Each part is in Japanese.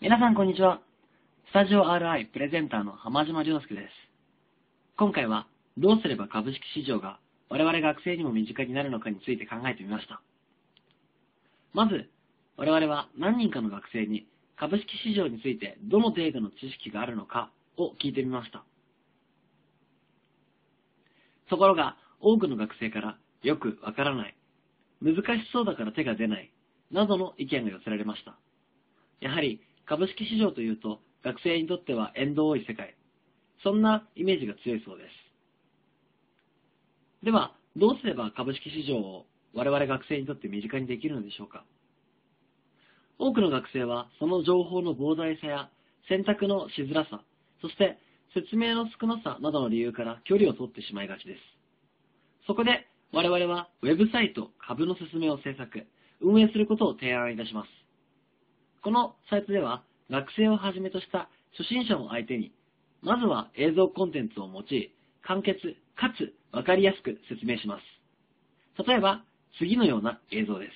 皆さんこんにちは。スタジオ RI プレゼンターの浜島良介です。今回はどうすれば株式市場が我々学生にも身近になるのかについて考えてみました。まず、我々は何人かの学生に株式市場についてどの程度の知識があるのかを聞いてみました。ところが、多くの学生からよくわからない、難しそうだから手が出ない、などの意見が寄せられました。やはり株式市場というと学生にとっては縁遠い世界。そんなイメージが強いそうです。では、どうすれば株式市場を我々学生にとって身近にできるのでしょうか多くの学生はその情報の膨大さや選択のしづらさ、そして説明の少なさなどの理由から距離を取ってしまいがちです。そこで我々はウェブサイト株の説明を制作、運営することを提案いたします。このサイトでは学生をはじめとした初心者を相手に、まずは映像コンテンツを用い、簡潔かつわかりやすく説明します。例えば、次のような映像です。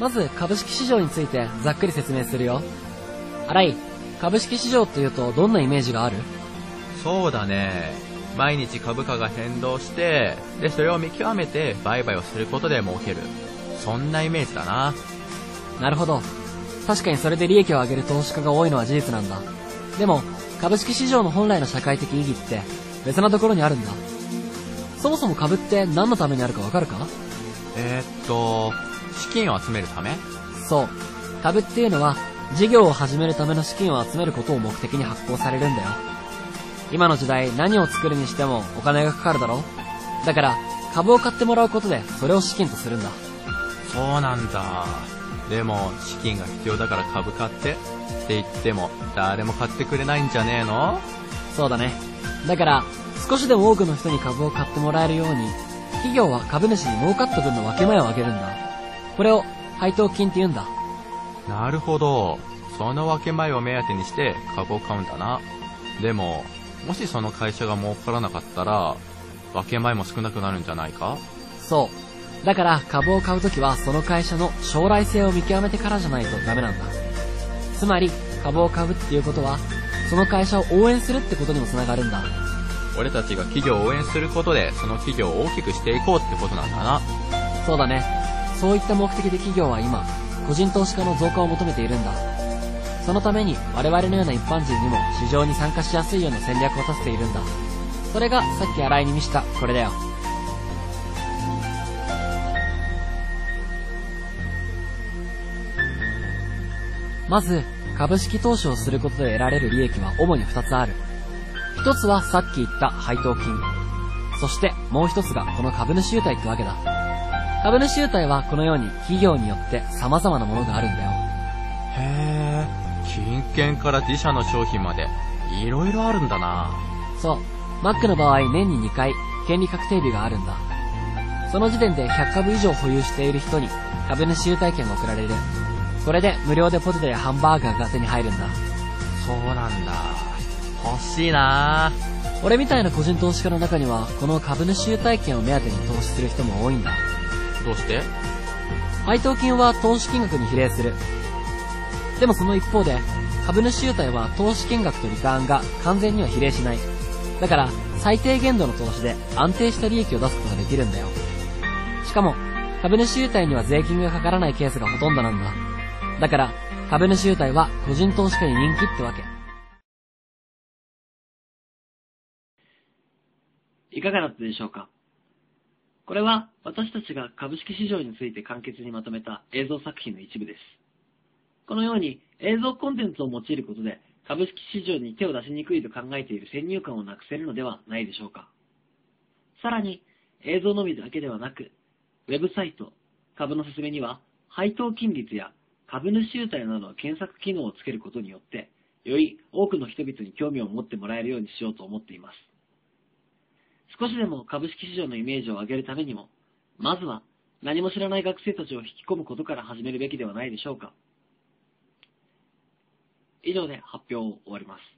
まず株式市場についてざっくり説明するよ。新井、株式市場っていうとどんなイメージがある？そうだね。毎日株価が変動して、で、それを見極めて売買をすることで儲ける。そんなイメージだな。なるほど。確かにそれで利益を上げる投資家が多いのは事実なんだ。でも、株式市場の本来の社会的意義って別なところにあるんだ。そもそも株って何のためにあるかわかるか？えー、っと、資金を集めるため？そう。株っていうのは、事業を始めるための資金を集めることを目的に発行されるんだよ。今の時代何を作るにしてもお金がかかるだろだから、株を買ってもらうことでそれを資金とするんだ。そうなんだ。でも、資金が必要だから株買ってって言っても、誰も買ってくれないんじゃねえの？そうだね。だから、少しでも多くの人に株を買ってもらえるように、企業は株主に儲かった分の分け前をあげるんだ。これを配当金って言うんだ。なるほど。その分け前を目当てにして株を買うんだな。でも、もしその会社が儲からなかったら、分け前も少なくなるんじゃないか？そう。だから株を買うときはその会社の将来性を見極めてからじゃないとダメなんだ。つまり株を買うっていうことはその会社を応援するってことにもつながるんだ。俺たちが企業を応援することでその企業を大きくしていこうってことなんだな。そうだね。そういった目的で企業は今、個人投資家の増加を求めているんだ。そのために我々のような一般人にも市場に参加しやすいような戦略を立てているんだ。それがさっき洗いに見したこれだよ。まず、株式投資をすることで得られる利益は主に2つある。1つはさっき言った配当金。そしてもう1つがこの株主優待ってわけだ。株主優待はこのように企業によって様々なものがあるんだよ。へー、金券から自社の商品まで、色々あるんだなそう。マックの場合年に2回、権利確定日があるんだ。その時点で100株以上保有している人に株主優待券が贈られる。これで無料でポテトやハンバーガーが手に入るんだ。そうなんだ。欲しいな俺みたいな個人投資家の中には、この株主優待券を目当てに投資する人も多いんだ。どうして？配当金は投資金額に比例する。でもその一方で、株主優待は投資金額とリターンが完全には比例しない。だから、最低限度の投資で安定した利益を出すことができるんだよ。しかも、株主優待には税金がかからないケースがほとんどなんだ。だから、株主優待は個人投資家に人気ってわけ。いかがだったでしょうか？これは私たちが株式市場について簡潔にまとめた映像作品の一部です。このように映像コンテンツを用いることで株式市場に手を出しにくいと考えている先入観をなくせるのではないでしょうか？さらに映像のみだけではなく、ウェブサイト、株の説明には配当金率や株主優待などの検索機能をつけることによって、より多くの人々に興味を持ってもらえるようにしようと思っています。少しでも株式市場のイメージを上げるためにも、まずは何も知らない学生たちを引き込むことから始めるべきではないでしょうか。以上で発表を終わります。